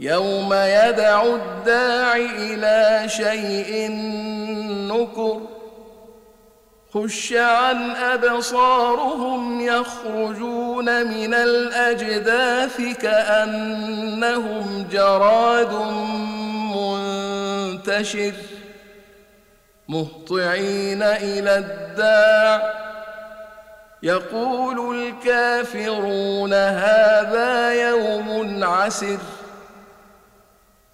يوم يدعو الداع إلى شيء نكر خش عن أبصارهم يخرجون من الأجداث كأنهم جراد منتشر مهطعين إلى الداع يقول الكافرون هذا يوم عسر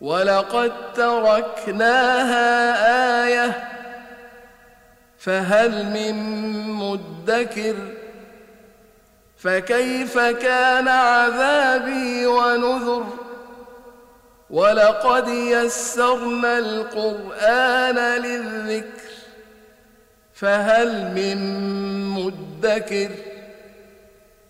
ولقد تركناها آية فهل من مدكر فكيف كان عذابي ونذر ولقد يسرنا القرآن للذكر فهل من مدكر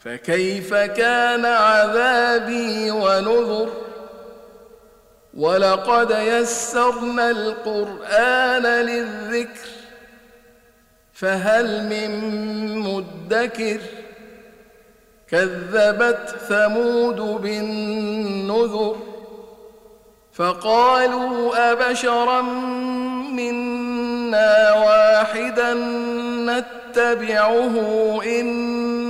فكيف كان عذابي ونذر؟ ولقد يسرنا القرآن للذكر فهل من مدكر؟ كذبت ثمود بالنذر فقالوا أبشرا منا واحدا نتبعه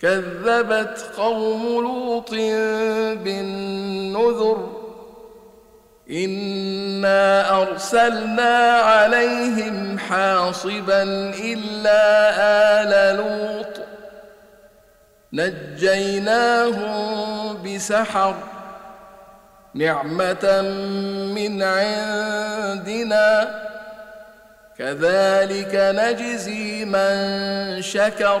كذبت قوم لوط بالنذر إنا أرسلنا عليهم حاصبا إلا آل لوط نجيناهم بسحر نعمة من عندنا كذلك نجزي من شكر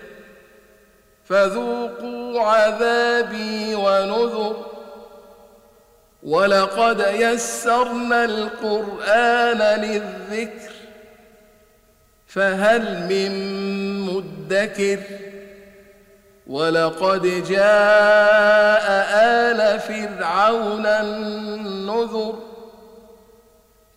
فذوقوا عذابي ونذر. ولقد يسرنا القرآن للذكر فهل من مدكر؟ ولقد جاء آل فرعون النذر.